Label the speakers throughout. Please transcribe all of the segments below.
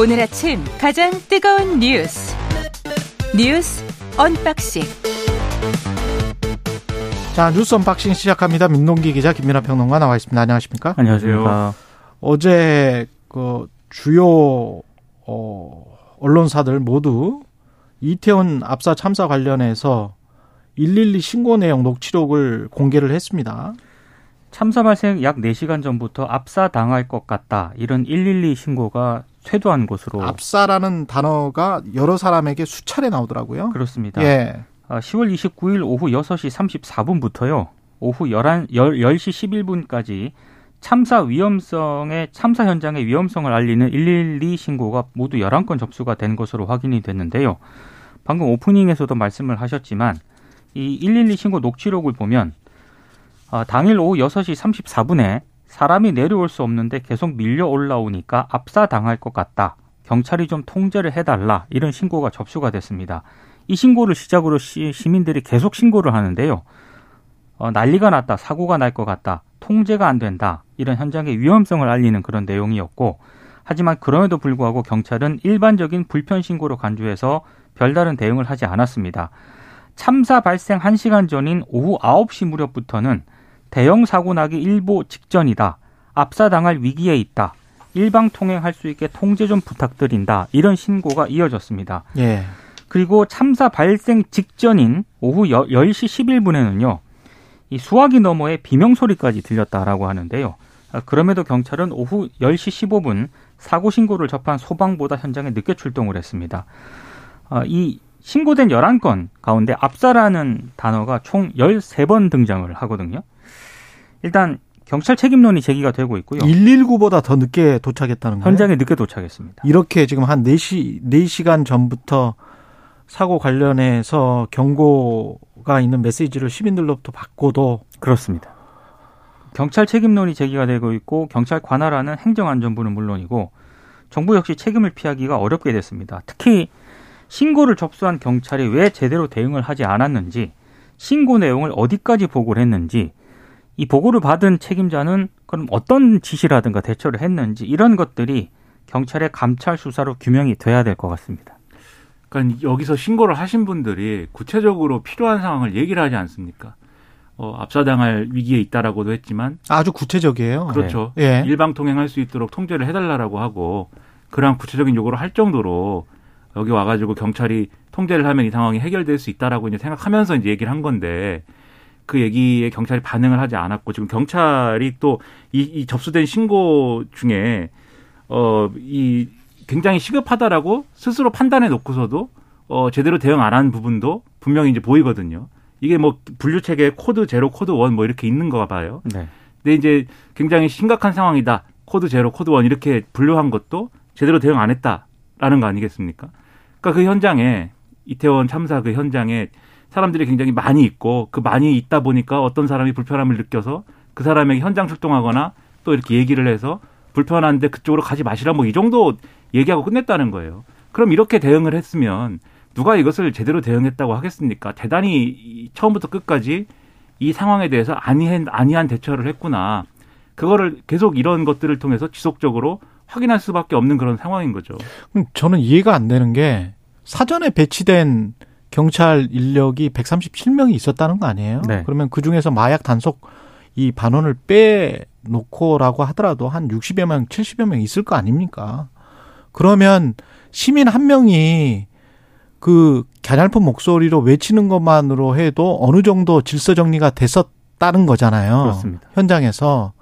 Speaker 1: 오늘 아침 가장 뜨거운 뉴스 뉴스 언박싱
Speaker 2: 자 뉴스 unboxing 시작합니다. 민동기 기자 김민아 평론가 나와 있습니다. 안녕하십니까?
Speaker 3: 안녕하세요.
Speaker 2: 어제 그 주요 어, 언론사들 모두 이태원 압사 참사 관련해서 112 신고 내용 녹취록을 공개를 했습니다.
Speaker 3: 참사 발생 약 4시간 전부터 압사 당할 것 같다. 이런 112 신고가 쇄도한 것으로
Speaker 2: 압사라는 단어가 여러 사람에게 수차례 나오더라고요.
Speaker 3: 그렇습니다.
Speaker 2: 예.
Speaker 3: 10월 29일 오후 6시 34분부터요. 오후 11, 10시 11분까지 참사 위험성의 참사 현장의 위험성을 알리는 112 신고가 모두 11건 접수가 된 것으로 확인이 됐는데요. 방금 오프닝에서도 말씀을 하셨지만 이 112 신고 녹취록을 보면 어, 당일 오후 6시 34분에 사람이 내려올 수 없는데 계속 밀려 올라오니까 압사 당할 것 같다. 경찰이 좀 통제를 해달라. 이런 신고가 접수가 됐습니다. 이 신고를 시작으로 시, 민들이 계속 신고를 하는데요. 어, 난리가 났다. 사고가 날 것 같다. 통제가 안 된다. 이런 현장의 위험성을 알리는 그런 내용이었고 하지만 그럼에도 불구하고 경찰은 일반적인 불편 신고로 간주해서 별다른 대응을 하지 않았습니다. 참사 발생 1시간 전인 오후 9시 무렵부터는 대형 사고 나기 일보 직전이다. 압사당할 위기에 있다. 일방 통행할 수 있게 통제 좀 부탁드린다. 이런 신고가 이어졌습니다.
Speaker 2: 예.
Speaker 3: 그리고 참사 발생 직전인 오후 10시 11분에는요. 이 수화기 너머에 비명 소리까지 들렸다라고 하는데요. 아, 그럼에도 경찰은 오후 10시 15분 사고 신고를 접한 소방보다 현장에 늦게 출동을 했습니다. 아, 이 신고된 11건 가운데 압사라는 단어가 총 13번 등장을 하거든요. 일단 경찰 책임론이 제기가 되고 있고요.
Speaker 2: 119보다 더 늦게 도착했다는 거예요?
Speaker 3: 현장에 늦게 도착했습니다.
Speaker 2: 이렇게 지금 한 4시 4시간 전부터 사고 관련해서 경고가 있는 메시지를 시민들로부터 받고도
Speaker 3: 그렇습니다. 경찰 책임론이 제기가 되고 있고 경찰 관할하는 행정안전부는 물론이고 정부 역시 책임을 피하기가 어렵게 됐습니다. 특히 신고를 접수한 경찰이 왜 제대로 대응을 하지 않았는지 신고 내용을 어디까지 보고를 했는지 이 보고를 받은 책임자는 그럼 어떤 지시라든가 대처를 했는지 이런 것들이 경찰의 감찰 수사로 규명이 돼야 될 것 같습니다.
Speaker 4: 그러니까 여기서 신고를 하신 분들이 구체적으로 필요한 상황을 얘기를 하지 않습니까? 어, 압사당할 위기에 있다라고도 했지만
Speaker 2: 아주 구체적이에요.
Speaker 4: 그렇죠.
Speaker 2: 네. 예.
Speaker 4: 일방 통행할 수 있도록 통제를 해달라고 하고 그러한 구체적인 요구를 할 정도로 여기 와가지고 경찰이 통제를 하면 이 상황이 해결될 수 있다라고 이제 생각하면서 이제 얘기를 한 건데 그 얘기에 경찰이 반응을 하지 않았고 지금 경찰이 또 이 이 접수된 신고 중에 어 이 굉장히 시급하다라고 스스로 판단해 놓고서도 어 제대로 대응 안한 부분도 분명히 이제 보이거든요. 이게 뭐 분류 체계 code zero code one 뭐 이렇게 있는 거 봐요. 네. 근데 이제 굉장히 심각한 상황이다. code zero code one 이렇게 분류한 것도 제대로 대응 안 했다라는 거 아니겠습니까? 그러니까 그 현장에 이태원 참사 그 현장에 사람들이 굉장히 많이 있고 그 많이 있다 보니까 어떤 사람이 불편함을 느껴서 그 사람에게 현장 출동하거나 또 이렇게 얘기를 해서 불편한데 그쪽으로 가지 마시라 뭐 이 정도 얘기하고 끝냈다는 거예요. 그럼 이렇게 대응을 했으면 누가 이것을 제대로 대응했다고 하겠습니까? 대단히 처음부터 끝까지 이 상황에 대해서 아니한, 아니한 대처를 했구나. 그거를 계속 이런 것들을 통해서 지속적으로 확인할 수밖에 없는 그런 상황인 거죠.
Speaker 2: 저는 이해가 안 되는 게 사전에 배치된 경찰 인력이 137명이 있었다는 거 아니에요? 네. 그러면 그 중에서 마약 단속 이 반원을 빼놓고라고 하더라도 한 60여 명, 70여 명 있을 거 아닙니까? 그러면 시민 한 명이 그 갸냘픈 목소리로 외치는 것만으로 해도 어느 정도 질서 정리가 됐었다는 거잖아요.
Speaker 3: 그렇습니다.
Speaker 2: 현장에서.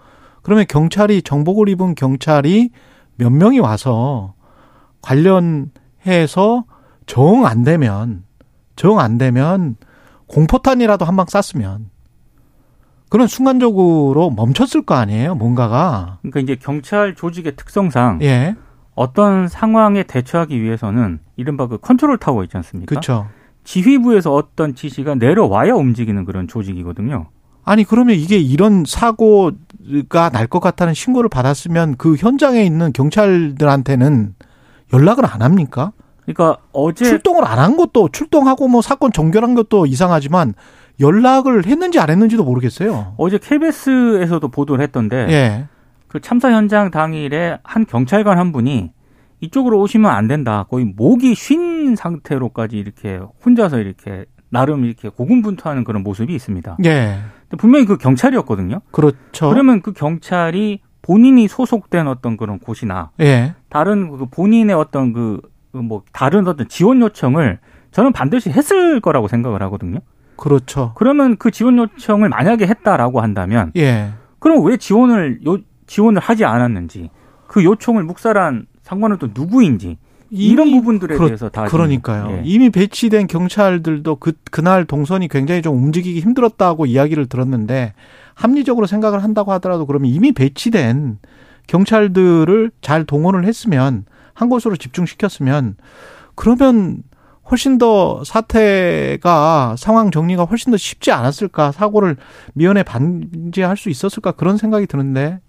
Speaker 2: 그러면 경찰이 정복을 입은 경찰이 몇 명이 와서 관련해서 정 안 되면 정 안 되면 공포탄이라도 한 방 쐈으면 그런 순간적으로 멈췄을 거 아니에요, 뭔가가.
Speaker 3: 그러니까 이제 경찰 조직의 특성상
Speaker 2: 예.
Speaker 3: 어떤 상황에 대처하기 위해서는 이른바 그 컨트롤 타워 있지 않습니까?
Speaker 2: 그렇죠.
Speaker 3: 지휘부에서 어떤 지시가 내려와야 움직이는 그런 조직이거든요.
Speaker 2: 아니 그러면 이게 이런 사고가 날 것 같다는 신고를 받았으면 그 현장에 있는 경찰들한테는 연락을 안 합니까?
Speaker 3: 그러니까 어제
Speaker 2: 출동을 안 한 것도 출동하고 뭐 사건 종결한 것도 이상하지만 연락을 했는지 안 했는지도 모르겠어요.
Speaker 3: 어제 KBS에서도 보도를 했던데
Speaker 2: 예.
Speaker 3: 그 참사 현장 당일에 한 경찰관 한 분이 이쪽으로 오시면 안 된다. 거의 목이 쉰 상태로까지 이렇게 혼자서 이렇게 나름 이렇게 고군분투하는 그런 모습이 있습니다.
Speaker 2: 예.
Speaker 3: 분명히 그 경찰이었거든요.
Speaker 2: 그렇죠.
Speaker 3: 그러면 그 경찰이 본인이 소속된 어떤 그런 곳이나
Speaker 2: 예.
Speaker 3: 다른 그 본인의 어떤 그 뭐 다른 어떤 지원 요청을 저는 반드시 했을 거라고 생각을 하거든요.
Speaker 2: 그렇죠.
Speaker 3: 그러면 그 지원 요청을 만약에 했다라고 한다면
Speaker 2: 예.
Speaker 3: 그럼 왜 지원을 요, 지원을 하지 않았는지 그 요청을 묵살한 상관은 또 누구인지 이런 부분들에 그렇, 대해서 다
Speaker 2: 그러니까요. 예. 이미 배치된 경찰들도 그 그날 동선이 굉장히 좀 움직이기 힘들었다고 이야기를 들었는데 합리적으로 생각을 한다고 하더라도 그러면 이미 배치된 경찰들을 잘 동원을 했으면 한 곳으로 집중시켰으면 그러면 훨씬 더 사태가 상황 정리가 훨씬 더 쉽지 않았을까 사고를 미연에 반지할 수 있었을까 그런 생각이 드는데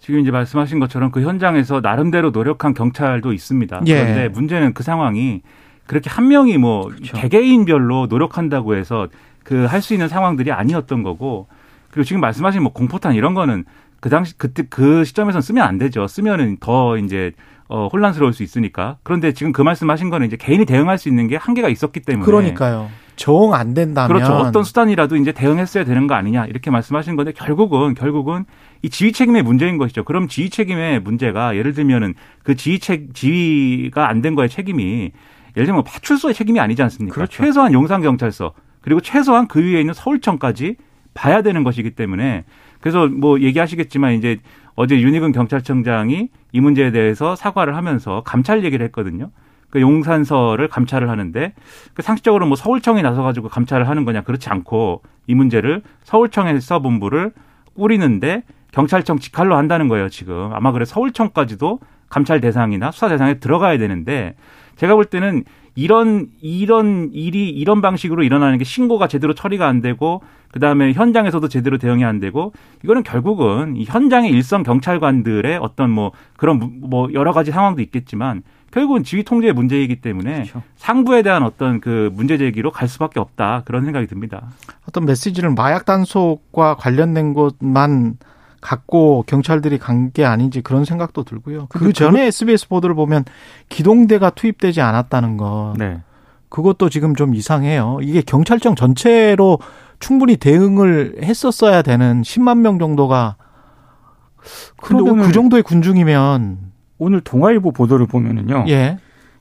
Speaker 4: 지금 이제 말씀하신 것처럼 그 현장에서 나름대로 노력한 경찰도 있습니다. 예. 그런데 문제는 그 상황이 그렇게 한 명이 뭐 그렇죠. 개개인별로 노력한다고 해서 그 할 수 있는 상황들이 아니었던 거고 그리고 지금 말씀하신 뭐 공포탄 이런 거는 그 당시 그때 그 시점에서는 쓰면 안 되죠. 쓰면은 더 이제 어, 혼란스러울 수 있으니까. 그런데 지금 그 말씀하신 거는 이제 개인이 대응할 수 있는 게 한계가 있었기 때문에.
Speaker 2: 그러니까요. 정안 된다면.
Speaker 4: 그렇죠. 어떤 수단이라도 이제 대응했어야 되는 거 아니냐 이렇게 말씀하신 건데 결국은 결국은 이 지휘 책임의 문제인 것이죠. 그럼 지휘 책임의 문제가 예를 들면은 그 지휘 책 지휘가 안 된 거의 책임이 예를 들면 파출소의 책임이 아니지 않습니까? 그렇죠. 최소한 용산 경찰서 그리고 최소한 그 위에 있는 서울청까지 봐야 되는 것이기 때문에 그래서 뭐 얘기하시겠지만 이제 어제 윤희근 경찰청장이 이 문제에 대해서 사과를 하면서 감찰 얘기를 했거든요. 그 용산서를 감찰을 하는데 그 상식적으로 뭐 서울청이 나서 가지고 감찰을 하는 거냐 그렇지 않고 이 문제를 서울청에서 본부를 꾸리는데 경찰청 직할로 한다는 거예요 지금 아마 그래 서울청까지도 감찰 대상이나 수사 대상에 들어가야 되는데 제가 볼 때는 이런 이런 일이 이런 방식으로 일어나는 게 신고가 제대로 처리가 안 되고 그다음에 현장에서도 제대로 대응이 안 되고 이거는 결국은 이 현장의 일선 경찰관들의 어떤 뭐 그런 뭐 여러 가지 상황도 있겠지만 결국은 지휘 통제의 문제이기 때문에 그렇죠. 상부에 대한 어떤 그 문제 제기로 갈 수밖에 없다 그런 생각이 듭니다.
Speaker 2: 어떤 메시지를 마약 단속과 관련된 것만 갖고 경찰들이 간 게 아닌지 그런 생각도 들고요. 그 전에 SBS 보도를 보면 기동대가 투입되지 않았다는 거. 네. 그것도 지금 좀 이상해요. 이게 경찰청 전체로 충분히 대응을 했었어야 되는 10만 명 정도가 그러면 그 정도의 군중이면
Speaker 3: 오늘 동아일보 보도를 보면은요. 예.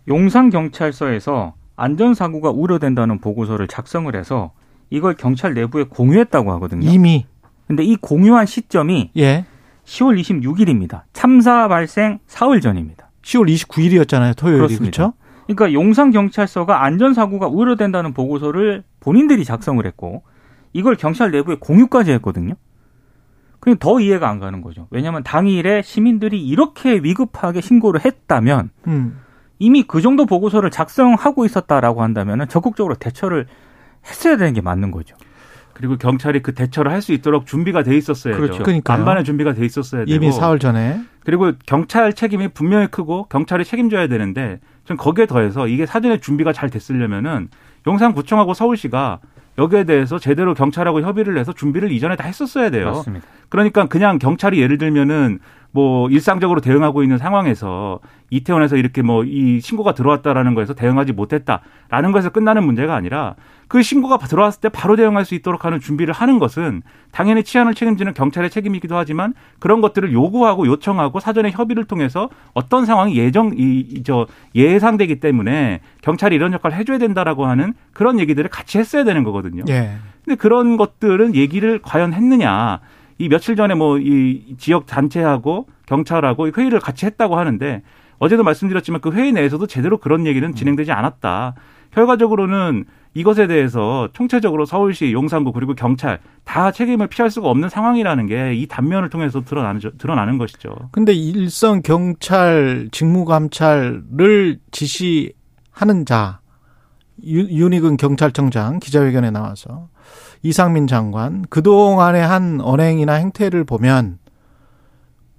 Speaker 3: 용산 경찰서에서 안전 사고가 우려된다는 보고서를 작성을 해서 이걸 경찰 내부에 공유했다고 하거든요.
Speaker 2: 이미
Speaker 3: 근데 이 공유한 시점이 예. 10월 26일입니다. 참사 발생 사흘 전입니다.
Speaker 2: 10월 29일이었잖아요. 토요일이 그렇죠?
Speaker 3: 그러니까 용산 경찰서가 안전 사고가 우려된다는 보고서를 본인들이 작성을 했고 이걸 경찰 내부에 공유까지 했거든요. 그냥 더 이해가 안 가는 거죠. 왜냐하면 당일에 시민들이 이렇게 위급하게 신고를 했다면 음. 이미 그 정도 보고서를 작성하고 있었다라고 한다면 적극적으로 대처를 했어야 되는 게 맞는 거죠.
Speaker 4: 그리고 경찰이 그 대처를 할 수 있도록 준비가 돼 있었어야죠. 그렇죠.
Speaker 2: 그러니까
Speaker 4: 반반의 준비가 돼 있었어야 되고
Speaker 2: 이미 사흘 전에
Speaker 4: 그리고 경찰 책임이 분명히 크고 경찰이 책임져야 되는데 전 거기에 더해서 이게 사전에 준비가 잘 됐으려면은 용산구청하고 서울시가 여기에 대해서 제대로 경찰하고 협의를 해서 준비를 이전에 다 했었어야 돼요.
Speaker 3: 맞습니다.
Speaker 4: 그러니까 그냥 경찰이 예를 들면은 뭐 일상적으로 대응하고 있는 상황에서 이태원에서 이렇게 뭐 이 신고가 들어왔다라는 거에서 대응하지 못했다라는 것에서 끝나는 문제가 아니라 그 신고가 들어왔을 때 바로 대응할 수 있도록 하는 준비를 하는 것은 당연히 치안을 책임지는 경찰의 책임이기도 하지만 그런 것들을 요구하고 요청하고 사전에 협의를 통해서 어떤 상황이 예정 이 저 예상되기 때문에 경찰이 이런 역할을 해줘야 된다라고 하는 그런 얘기들을 같이 했어야 되는 거거든요. 예. 근데 그런 것들은 얘기를 과연 했느냐? 이 며칠 전에 뭐 이 지역 단체하고 경찰하고 회의를 같이 했다고 하는데 어제도 말씀드렸지만 그 회의 내에서도 제대로 그런 얘기는 진행되지 않았다. 결과적으로는 이것에 대해서 총체적으로 서울시, 용산구 그리고 경찰 다 책임을 피할 수가 없는 상황이라는 게 이 단면을 통해서 드러나는 드러나는 것이죠.
Speaker 2: 근데 일선 경찰 직무감찰을 지시하는 자 윤희근 경찰청장 기자회견에 나와서 이상민 장관 그동안의 한 언행이나 행태를 보면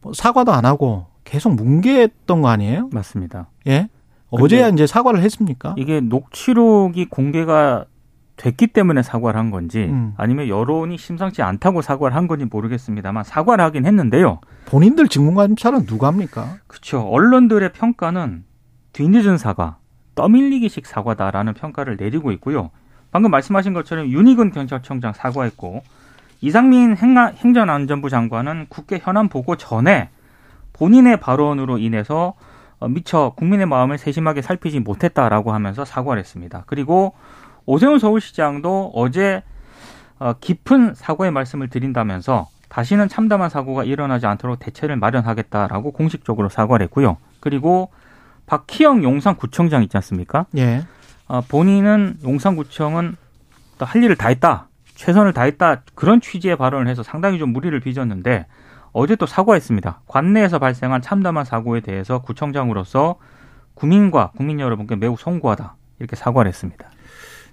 Speaker 2: 뭐 사과도 안 하고 계속 뭉개했던 거 아니에요?
Speaker 3: 맞습니다.
Speaker 2: 예. 어제야 이제 사과를 했습니까?
Speaker 3: 이게 녹취록이 공개가 됐기 때문에 사과를 한 건지 음. 아니면 여론이 심상치 않다고 사과를 한 건지 모르겠습니다만 사과를 하긴 했는데요.
Speaker 2: 본인들 직무감찰은 누가 합니까?
Speaker 3: 그렇죠. 언론들의 평가는 뒤늦은 사과, 떠밀리기식 사과다라는 평가를 내리고 있고요. 방금 말씀하신 것처럼 윤희근 경찰청장 사과했고 이상민 행정안전부 장관은 국회 현안 보고 전에 본인의 발언으로 인해서 어, 미처 국민의 마음을 세심하게 살피지 못했다라고 하면서 사과를 했습니다. 그리고 오세훈 서울시장도 어제 어, 깊은 사과의 말씀을 드린다면서 다시는 참담한 사고가 일어나지 않도록 대책을 마련하겠다라고 공식적으로 사과를 했고요. 그리고 박희영 용산구청장 있지 않습니까?
Speaker 2: 예.
Speaker 3: 어, 본인은 용산구청은 또할 일을 다 했다. 최선을 다했다. 그런 취지의 발언을 해서 상당히 좀 무리를 빚었는데 어제 또 사과했습니다. 관내에서 발생한 참담한 사고에 대해서 구청장으로서 국민과 국민 여러분께 매우 송구하다. 이렇게 사과를 했습니다.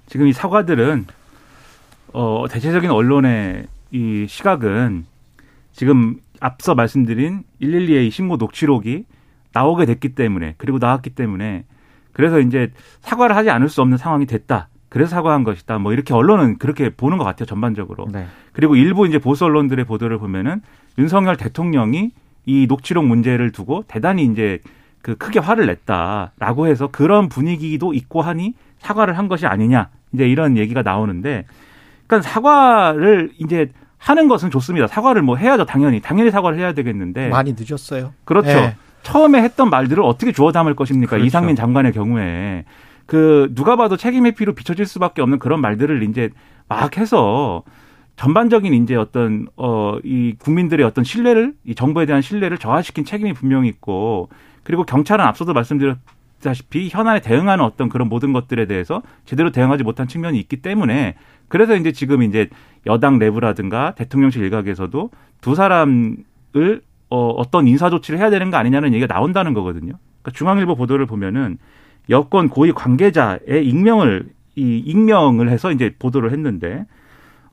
Speaker 4: 지금 이 사과들은 어, 대체적인 언론의 이 시각은 지금 앞서 말씀드린 112의 신고 녹취록이 나오게 됐기 때문에 그리고 나왔기 때문에 그래서 이제 사과를 하지 않을 수 없는 상황이 됐다. 그래서 사과한 것이다. 뭐 이렇게 언론은 그렇게 보는 것 같아요. 전반적으로. 네. 그리고 일부 이제 보수 언론들의 보도를 보면은 윤석열 대통령이 이 녹취록 문제를 두고 대단히 이제 그 크게 화를 냈다라고 해서 그런 분위기도 있고 하니 사과를 한 것이 아니냐. 이제 이런 얘기가 나오는데 그러니까 사과를 이제 하는 것은 좋습니다. 사과를 뭐 해야죠. 당연히. 당연히 사과를 해야 되겠는데.
Speaker 2: 많이 늦었어요.
Speaker 4: 그렇죠. 네. 처음에 했던 말들을 어떻게 주워 담을 것입니까? 그렇죠. 이상민 장관의 경우에. 그 누가 봐도 책임 의피로 비춰질 수밖에 없는 그런 말들을 이제 막 해서 전반적인 이제 어떤 어 이 국민들의 어떤 신뢰를 이 정부에 대한 신뢰를 저하시킨 책임이 분명히 있고 그리고 경찰은 앞서도 말씀드렸다시피 현안에 대응하는 어떤 그런 모든 것들에 대해서 제대로 대응하지 못한 측면이 있기 때문에 그래서 이제 지금 이제 여당 내부라든가 대통령실 일각에서도 두 사람을 어 어떤 인사 조치를 해야 되는 거 아니냐는 얘기가 나온다는 거거든요. 그러니까 중앙일보 보도를 보면은 여권 고위 관계자의 익명을 이 익명을 해서 이제 보도를 했는데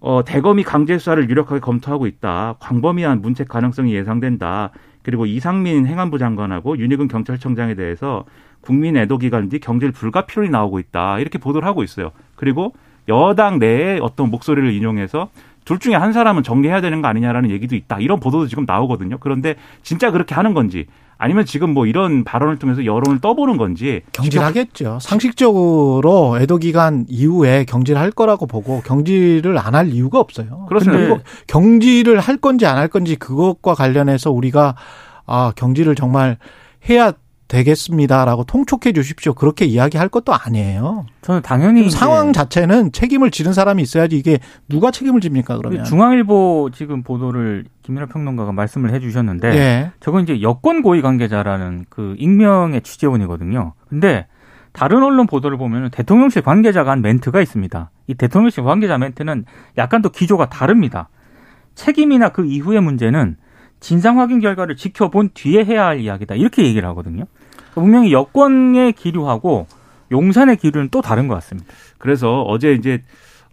Speaker 4: 어 대검이 강제 수사를 유력하게 검토하고 있다. 광범위한 문책 가능성이 예상된다. 그리고 이상민 행안부 장관하고 윤희근 경찰청장에 대해서 국민 애도 기간 뒤 경질 불가 필요이 나오고 있다. 이렇게 보도를 하고 있어요. 그리고 여당 내에 어떤 목소리를 인용해서 둘 중에 한 사람은 정리해야 되는 거 아니냐라는 얘기도 있다. 이런 보도도 지금 나오거든요. 그런데 진짜 그렇게 하는 건지 아니면 지금 뭐 이런 발언을 통해서 여론을 떠보는 건지
Speaker 2: 경질하겠죠. 상식적으로 애도 기간 이후에 경질할 거라고 보고 경질을 안 할 이유가 없어요.
Speaker 4: 그렇습니다.
Speaker 2: 경질을 할 건지 안 할 건지 그것과 관련해서 우리가 아 경질을 정말 해야 되겠습니다라고 통촉해 주십시오. 그렇게 이야기할 것도 아니에요.
Speaker 3: 저는 당연히
Speaker 2: 상황 자체는 책임을 지는 사람이 있어야지 이게 누가 책임을 집니까 그러면?
Speaker 3: 중앙일보 지금 보도를 김민하 평론가가 말씀을 해주셨는데 예. 저건 이제 여권 고위 관계자라는 그 익명의 취재원이거든요. 근데 다른 언론 보도를 보면 대통령실 관계자가 한 멘트가 있습니다. 이 대통령실 관계자 멘트는 약간 또 기조가 다릅니다. 책임이나 그 이후의 문제는 진상 확인 결과를 지켜본 뒤에 해야 할 이야기다. 이렇게 얘기를 하거든요. 분명히 여권의 기류하고 용산의 기류는 또 다른 것 같습니다.
Speaker 4: 그래서 어제 이제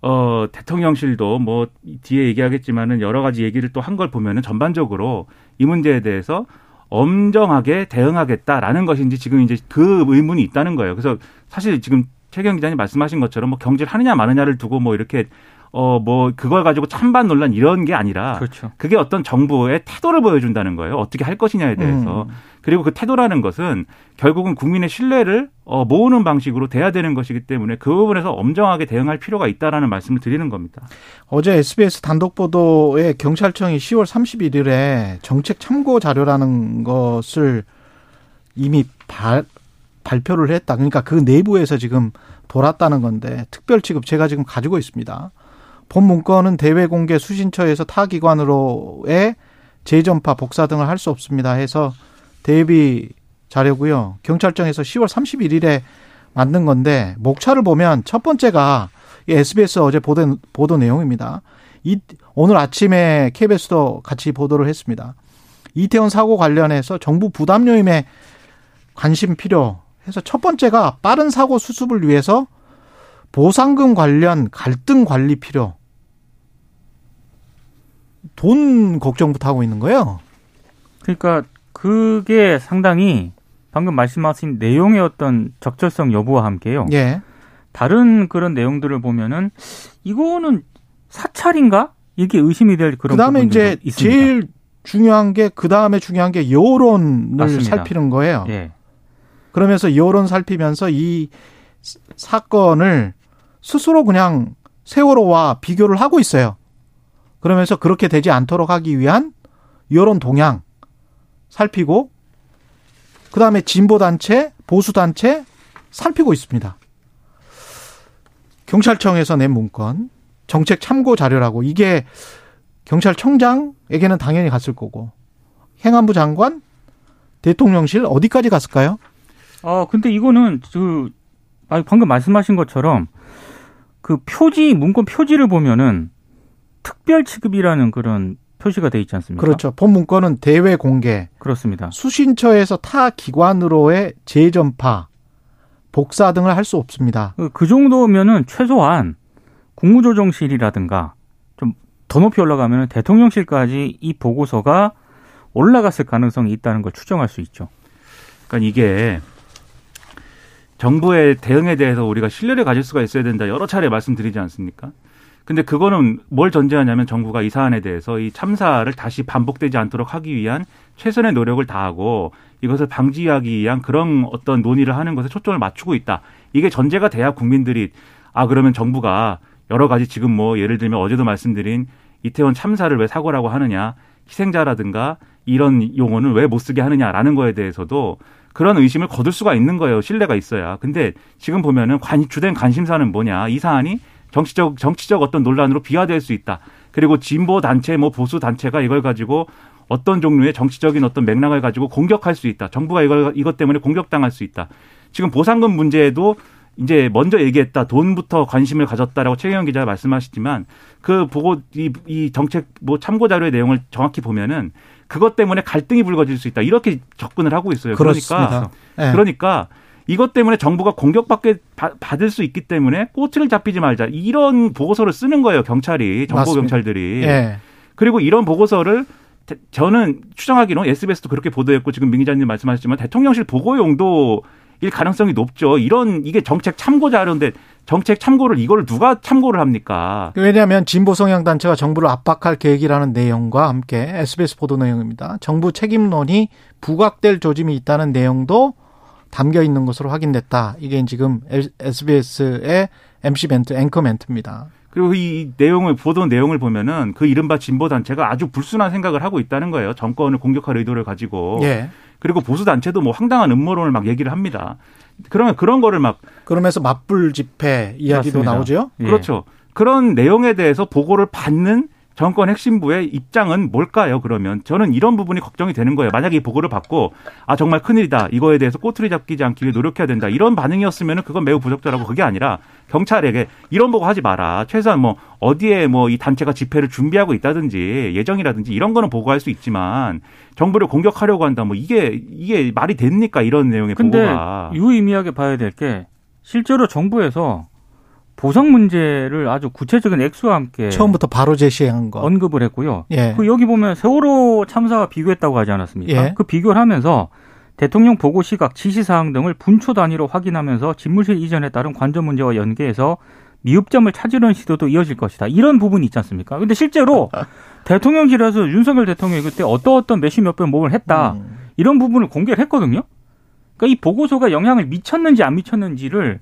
Speaker 4: 어 대통령실도 뭐 뒤에 얘기하겠지만은 여러 가지 얘기를 또 한 걸 보면은 전반적으로 이 문제에 대해서 엄정하게 대응하겠다라는 것인지 지금 이제 그 의문이 있다는 거예요. 그래서 사실 지금 최경 기자님 말씀하신 것처럼 뭐 경질 하느냐 마느냐를 두고 뭐 이렇게 어, 뭐, 그걸 가지고 찬반 논란 이런 게 아니라. 그렇죠. 그게 어떤 정부의 태도를 보여준다는 거예요. 어떻게 할 것이냐에 대해서. 음. 그리고 그 태도라는 것은 결국은 국민의 신뢰를 어, 모으는 방식으로 돼야 되는 것이기 때문에 그 부분에서 엄정하게 대응할 필요가 있다라는 말씀을 드리는 겁니다.
Speaker 2: 어제 SBS 단독 보도에 경찰청이 10월 31일에 정책 참고 자료라는 것을 이미 발, 발표를 했다. 그러니까 그 내부에서 지금 돌았다는 건데 특별 취급 제가 지금 가지고 있습니다. 본 문건은 대외 공개 수신처에서 타 기관으로의 재전파 복사 등을 할 수 없습니다. 해서 대비 자료고요. 경찰청에서 10월 31일에 만든 건데 목차를 보면 첫 번째가 SBS 어제 보도, 보도 내용입니다. 이, 오늘 아침에 KBS도 같이 보도를 했습니다. 이태원 사고 관련해서 정부 부담 요임에 관심 필요 해서 첫 번째가 빠른 사고 수습을 위해서 보상금 관련 갈등 관리 필요. 돈 걱정부터 하고 있는 거예요.
Speaker 3: 그러니까 그게 상당히 방금 말씀하신 내용의 어떤 적절성 여부와 함께요.
Speaker 2: 예.
Speaker 3: 다른 그런 내용들을 보면은 이거는 사찰인가? 이게 의심이 될 그런
Speaker 2: 그다음에 이제 있습니다. 제일 중요한 게 그다음에 중요한 게 여론을 맞습니다. 살피는 거예요. 예. 그러면서 여론 살피면서 이 사건을 스스로 그냥 세월호와 비교를 하고 있어요. 그러면서 그렇게 되지 않도록 하기 위한 여론 동향 살피고 그다음에 진보 단체, 보수 단체 살피고 있습니다. 경찰청에서 낸 문건 정책 참고 자료라고 이게 경찰청장에게는 당연히 갔을 거고 행안부 장관 대통령실 어디까지 갔을까요?
Speaker 3: 어 근데 이거는 그 방금 말씀하신 것처럼 그 표지 문건 표지를 보면은 특별 취급이라는 그런 표시가 돼 있지 않습니까?
Speaker 2: 그렇죠. 본 문건은 대외 공개.
Speaker 3: 그렇습니다.
Speaker 2: 수신처에서 타 기관으로의 재전파, 복사 등을 할 수 없습니다.
Speaker 3: 그, 그 정도면은 최소한 국무조정실이라든가 좀 더 높이 올라가면 대통령실까지 이 보고서가 올라갔을 가능성이 있다는 걸 추정할 수 있죠.
Speaker 4: 그러니까 이게 정부의 대응에 대해서 우리가 신뢰를 가질 수가 있어야 된다 여러 차례 말씀드리지 않습니까? 근데 그거는 뭘 전제하냐면 정부가 이 사안에 대해서 이 참사를 다시 반복되지 않도록 하기 위한 최선의 노력을 다하고 이것을 방지하기 위한 그런 어떤 논의를 하는 것에 초점을 맞추고 있다. 이게 전제가 돼야 국민들이 아 그러면 정부가 여러 가지 지금 뭐 예를 들면 어제도 말씀드린 이태원 참사를 왜 사고라고 하느냐 희생자라든가 이런 용어는 왜 못 쓰게 하느냐라는 거에 대해서도 그런 의심을 거둘 수가 있는 거예요. 신뢰가 있어야. 근데 지금 보면은 관, 주된 관심사는 뭐냐. 이 사안이 정치적 정치적 어떤 논란으로 비화될 수 있다. 그리고 진보 단체 뭐 보수 단체가 이걸 가지고 어떤 종류의 정치적인 어떤 맥락을 가지고 공격할 수 있다. 정부가 이걸 이것 때문에 공격당할 수 있다. 지금 보상금 문제에도 이제 먼저 얘기했다. 돈부터 관심을 가졌다라고 최경영 기자가 말씀하시지만 그 보고 이, 이 정책 뭐 참고 자료의 내용을 정확히 보면은 그것 때문에 갈등이 불거질 수 있다. 이렇게 접근을 하고 있어요. 그러니까 그렇습니다. 그러니까 네. 그러니까 이것 때문에 정부가 공격받게 받을 수 있기 때문에 꼬치를 잡히지 말자. 이런 보고서를 쓰는 거예요. 경찰이 정보 맞습니다. 경찰들이. 예. 그리고 이런 보고서를 저는 추정하기로는 SBS도 그렇게 보도했고 지금 민 기자님 말씀하셨지만 대통령실 보고 용도 일 가능성이 높죠. 이런 이게 정책 참고 자료인데 정책 참고를 이걸 누가 참고를 합니까?
Speaker 2: 왜냐하면 진보 성향 단체가 정부를 압박할 계획이라는 내용과 함께 SBS 보도 내용입니다. 정부 책임론이 부각될 조짐이 있다는 내용도 담겨 있는 것으로 확인됐다. 이게 지금 SBS의 MC 멘트, 앵커 멘트입니다.
Speaker 4: 그리고 이 내용을 보도 내용을 보면은 그 이른바 진보 단체가 아주 불순한 생각을 하고 있다는 거예요. 정권을 공격할 의도를 가지고. 예. 그리고 보수 단체도 뭐 황당한 음모론을 막 얘기를 합니다. 그러면 그런 거를 막
Speaker 2: 그러면서 맞불 집회 이야기도 맞습니다. 나오죠.
Speaker 4: 예. 그렇죠. 그런 내용에 대해서 보고를 받는 정권 핵심부의 입장은 뭘까요? 그러면 저는 이런 부분이 걱정이 되는 거예요. 만약에 이 보고를 받고 아 정말 큰일이다. 이거에 대해서 꼬투리 잡히지 않기 위해 노력해야 된다. 이런 반응이었으면 그건 매우 부적절하고 그게 아니라 경찰에게 이런 보고 하지 마라. 최소한 뭐 어디에 뭐 이 단체가 집회를 준비하고 있다든지 예정이라든지 이런 거는 보고할 수 있지만 정부를 공격하려고 한다. 뭐 이게 이게 말이 됩니까? 이런 내용의 근데 보고가.
Speaker 3: 유의미하게 봐야 될 게 실제로 정부에서 보상 문제를 아주 구체적인 액수와 함께
Speaker 2: 처음부터 바로 제시한 거
Speaker 3: 언급을 했고요. 예. 그 여기 보면 세월호 참사와 비교했다고 하지 않았습니까? 예. 그 비교를 하면서 대통령 보고 시각, 지시 사항 등을 분초 단위로 확인하면서 집무실 이전에 따른 관전 문제와 연계해서 미흡점을 찾으려는 시도도 이어질 것이다. 이런 부분이 있지 않습니까? 근데 실제로 대통령실에서 윤석열 대통령이 그때 어떤 어떤 몇십 몇번 모을 했다. 음. 이런 부분을 공개를 했거든요. 그러니까 이 보고서가 영향을 미쳤는지 안 미쳤는지를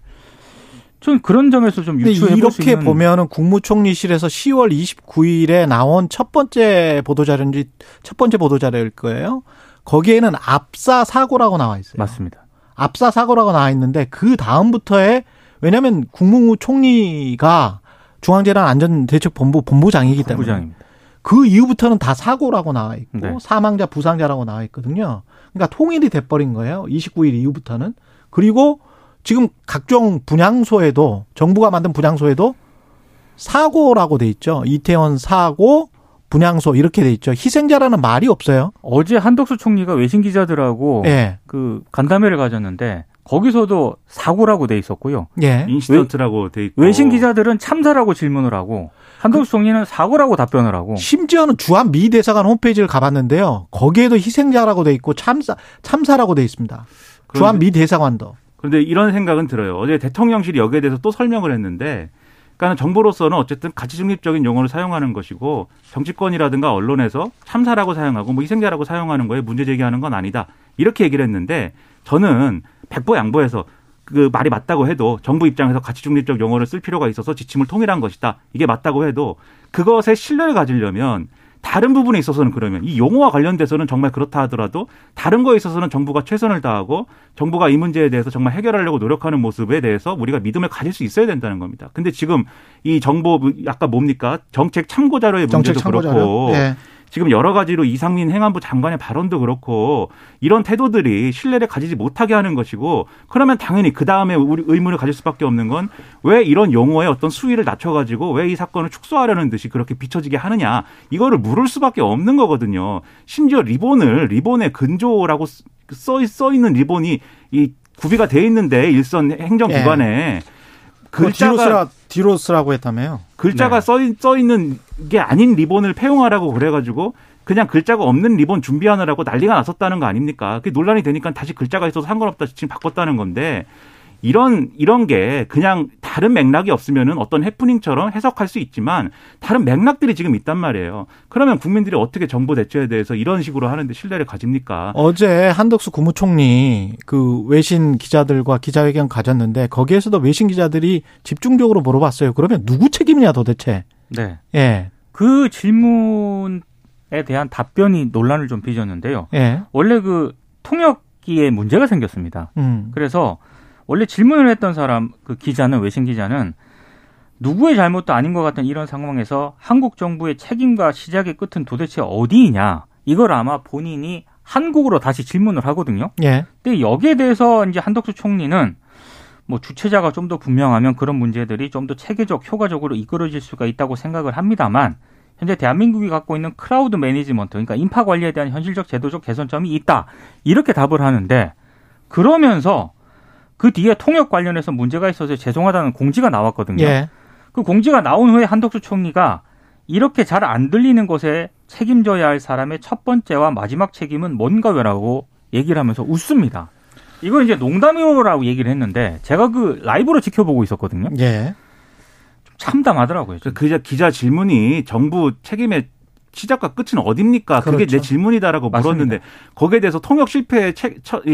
Speaker 3: 좀 그런 점에서 좀 유추해 볼수
Speaker 2: 있는. 이렇게 보면은 국무총리실에서 10월 29일에 나온 첫 번째 보도 자료인지 첫 번째 보도 자료일 거예요. 거기에는 압사 사고라고 나와 있어요.
Speaker 3: 맞습니다.
Speaker 2: 압사 사고라고 나와 있는데 그 다음부터에 왜냐하면 국무총리가 중앙재난안전대책본부 본부장이기 때문에 본부장입니다. 그 이후부터는 다 사고라고 나와 있고 네. 사망자 부상자라고 나와 있거든요. 그러니까 통일이 돼버린 거예요. 29일 이후부터는 그리고 지금 각종 분향소에도 정부가 만든 분향소에도 사고라고 돼 있죠. 이태원 사고, 분향소 이렇게 돼 있죠. 희생자라는 말이 없어요.
Speaker 3: 어제 한덕수 총리가 외신 기자들하고 예. 그 간담회를 가졌는데 거기서도 사고라고 돼 있었고요.
Speaker 4: 예. 인시던트라고 돼 있고
Speaker 3: 외신 기자들은 참사라고 질문을 하고 한덕수 그, 총리는 사고라고 답변을 하고
Speaker 2: 심지어는 주한 미 대사관 홈페이지를 가봤는데요. 거기에도 희생자라고 돼 있고 참사 참사라고 돼 있습니다. 주한 미 대사관도
Speaker 4: 그런데 이런 생각은 들어요. 어제 대통령실이 여기에 대해서 또 설명을 했는데 그러니까 정부로서는 어쨌든 가치 중립적인 용어를 사용하는 것이고 정치권이라든가 언론에서 참사라고 사용하고 뭐 희생자라고 사용하는 거에 문제 제기하는 건 아니다. 이렇게 얘기를 했는데 저는 백보 양보해서 그 말이 맞다고 해도 정부 입장에서 가치 중립적 용어를 쓸 필요가 있어서 지침을 통일한 것이다. 이게 맞다고 해도 그것에 신뢰를 가지려면 다른 부분에 있어서는 그러면 이 용어와 관련돼서는 정말 그렇다 하더라도 다른 거에 있어서는 정부가 최선을 다하고 정부가 이 문제에 대해서 정말 해결하려고 노력하는 모습에 대해서 우리가 믿음을 가질 수 있어야 된다는 겁니다. 근데 지금 이 정보 아까 뭡니까 정책 참고 자료의 문제도 참고 그렇고 네. 지금 여러 가지로 이상민 행안부 장관의 발언도 그렇고 이런 태도들이 신뢰를 가지지 못하게 하는 것이고 그러면 당연히 그 다음에 우리 의문을 가질 수밖에 없는 건 왜 이런 용어의 어떤 수위를 낮춰가지고 왜 이 사건을 축소하려는 듯이 그렇게 비춰지게 하느냐 이거를 물을 수밖에 없는 거거든요. 심지어 리본을 리본의 근조라고 써, 써 있는 리본이 이 구비가 돼 있는데 일선 행정기관에 예.
Speaker 2: 글자가 뒤로, 쓰라고 했다며요.
Speaker 4: 글자가 네. 써, 써 있는 게 아닌 리본을 폐용하라고 그래가지고 그냥 글자가 없는 리본 준비하느라고 난리가 났었다는 거 아닙니까? 그게 논란이 되니까 다시 글자가 있어서 상관없다 지금 바꿨다는 건데 이런 이런 게 그냥 다른 맥락이 없으면은 어떤 해프닝처럼 해석할 수 있지만 다른 맥락들이 지금 있단 말이에요. 그러면 국민들이 어떻게 정부 대처에 대해서 이런 식으로 하는데 신뢰를 가집니까?
Speaker 2: 어제 한덕수 국무총리 그 외신 기자들과 기자회견 가졌는데 거기에서도 외신 기자들이 집중적으로 물어봤어요. 그러면 누구 책임이냐 도대체?
Speaker 3: 네. 예. 그 질문에 대한 답변이 논란을 좀 빚었는데요. 예. 원래 그 통역 기에 문제가 생겼습니다. 음. 그래서 원래 질문을 했던 사람 그 기자는 외신 기자는 누구의 잘못도 아닌 것 같은 이런 상황에서 한국 정부의 책임과 시작의 끝은 도대체 어디이냐 이걸 아마 본인이 한국어로 다시 질문을 하거든요. 예. 근데 여기에 대해서 이제 한덕수 총리는 뭐 주체자가 좀 더 분명하면 그런 문제들이 좀 더 체계적 효과적으로 이끌어질 수가 있다고 생각을 합니다만 현재 대한민국이 갖고 있는 crowd management 그러니까 인파 관리에 대한 현실적 제도적 개선점이 있다 이렇게 답을 하는데 그러면서 그 뒤에 통역 관련해서 문제가 있어서 죄송하다는 공지가 나왔거든요. 예. 그 공지가 나온 후에 한덕수 총리가 이렇게 잘 안 들리는 것에 책임져야 할 사람의 첫 번째와 마지막 책임은 뭔가요라고 얘기를 하면서 웃습니다. 이건 이제 농담이라고 얘기를 했는데 제가 그 라이브로 지켜보고 있었거든요. 예. 좀 참담하더라고요.
Speaker 4: 그 기자, 기자 질문이 정부 책임에 시작과 끝은 어딥니까? 그게 그렇죠. 내 질문이다라고 맞습니다. 물었는데 거기에 대해서 통역 실패의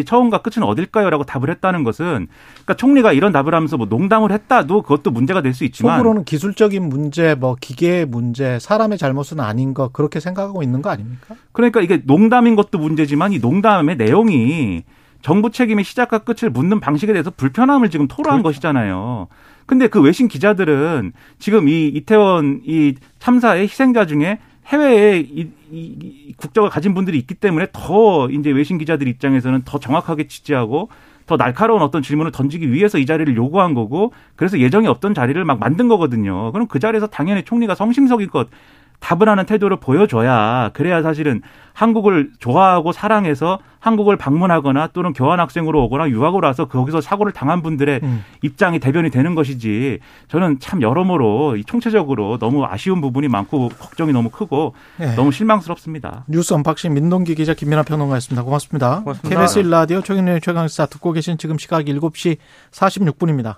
Speaker 4: 처음과 끝은 어딜까요?라고 답을 했다는 것은 그러니까 총리가 이런 답을 하면서 뭐 농담을 했다도 그것도 문제가 될 수 있지만
Speaker 2: 속으로는 기술적인 문제, 뭐 기계의 문제, 사람의 잘못은 아닌 것 그렇게 생각하고 있는 거 아닙니까?
Speaker 4: 그러니까 이게 농담인 것도 문제지만 이 농담의 내용이 정부 책임의 시작과 끝을 묻는 방식에 대해서 불편함을 지금 토로한 그렇죠. 것이잖아요. 근데 그 외신 기자들은 지금 이 이태원 이 참사의 희생자 중에 해외에 이, 이, 국적을 가진 분들이 있기 때문에 더 이제 외신 기자들 입장에서는 더 정확하게 취재하고 더 날카로운 어떤 질문을 던지기 위해서 이 자리를 요구한 거고 그래서 예정이 없던 자리를 막 만든 거거든요. 그럼 그 자리에서 당연히 총리가 성심성의껏 답을 하는 태도를 보여줘야 그래야 사실은 한국을 좋아하고 사랑해서 한국을 방문하거나 또는 교환학생으로 오거나 유학으로 와서 거기서 사고를 당한 분들의 음. 입장이 대변이 되는 것이지 저는 참 여러모로 총체적으로 너무 아쉬운 부분이 많고 걱정이 너무 크고 네. 너무 실망스럽습니다.
Speaker 2: 뉴스 unboxing 민동기 기자 김민아 평론가였습니다. 고맙습니다. 고맙습니다. KBS 1라디오 최경영의 최강시사 듣고 계신 지금 시각 7시 46분입니다.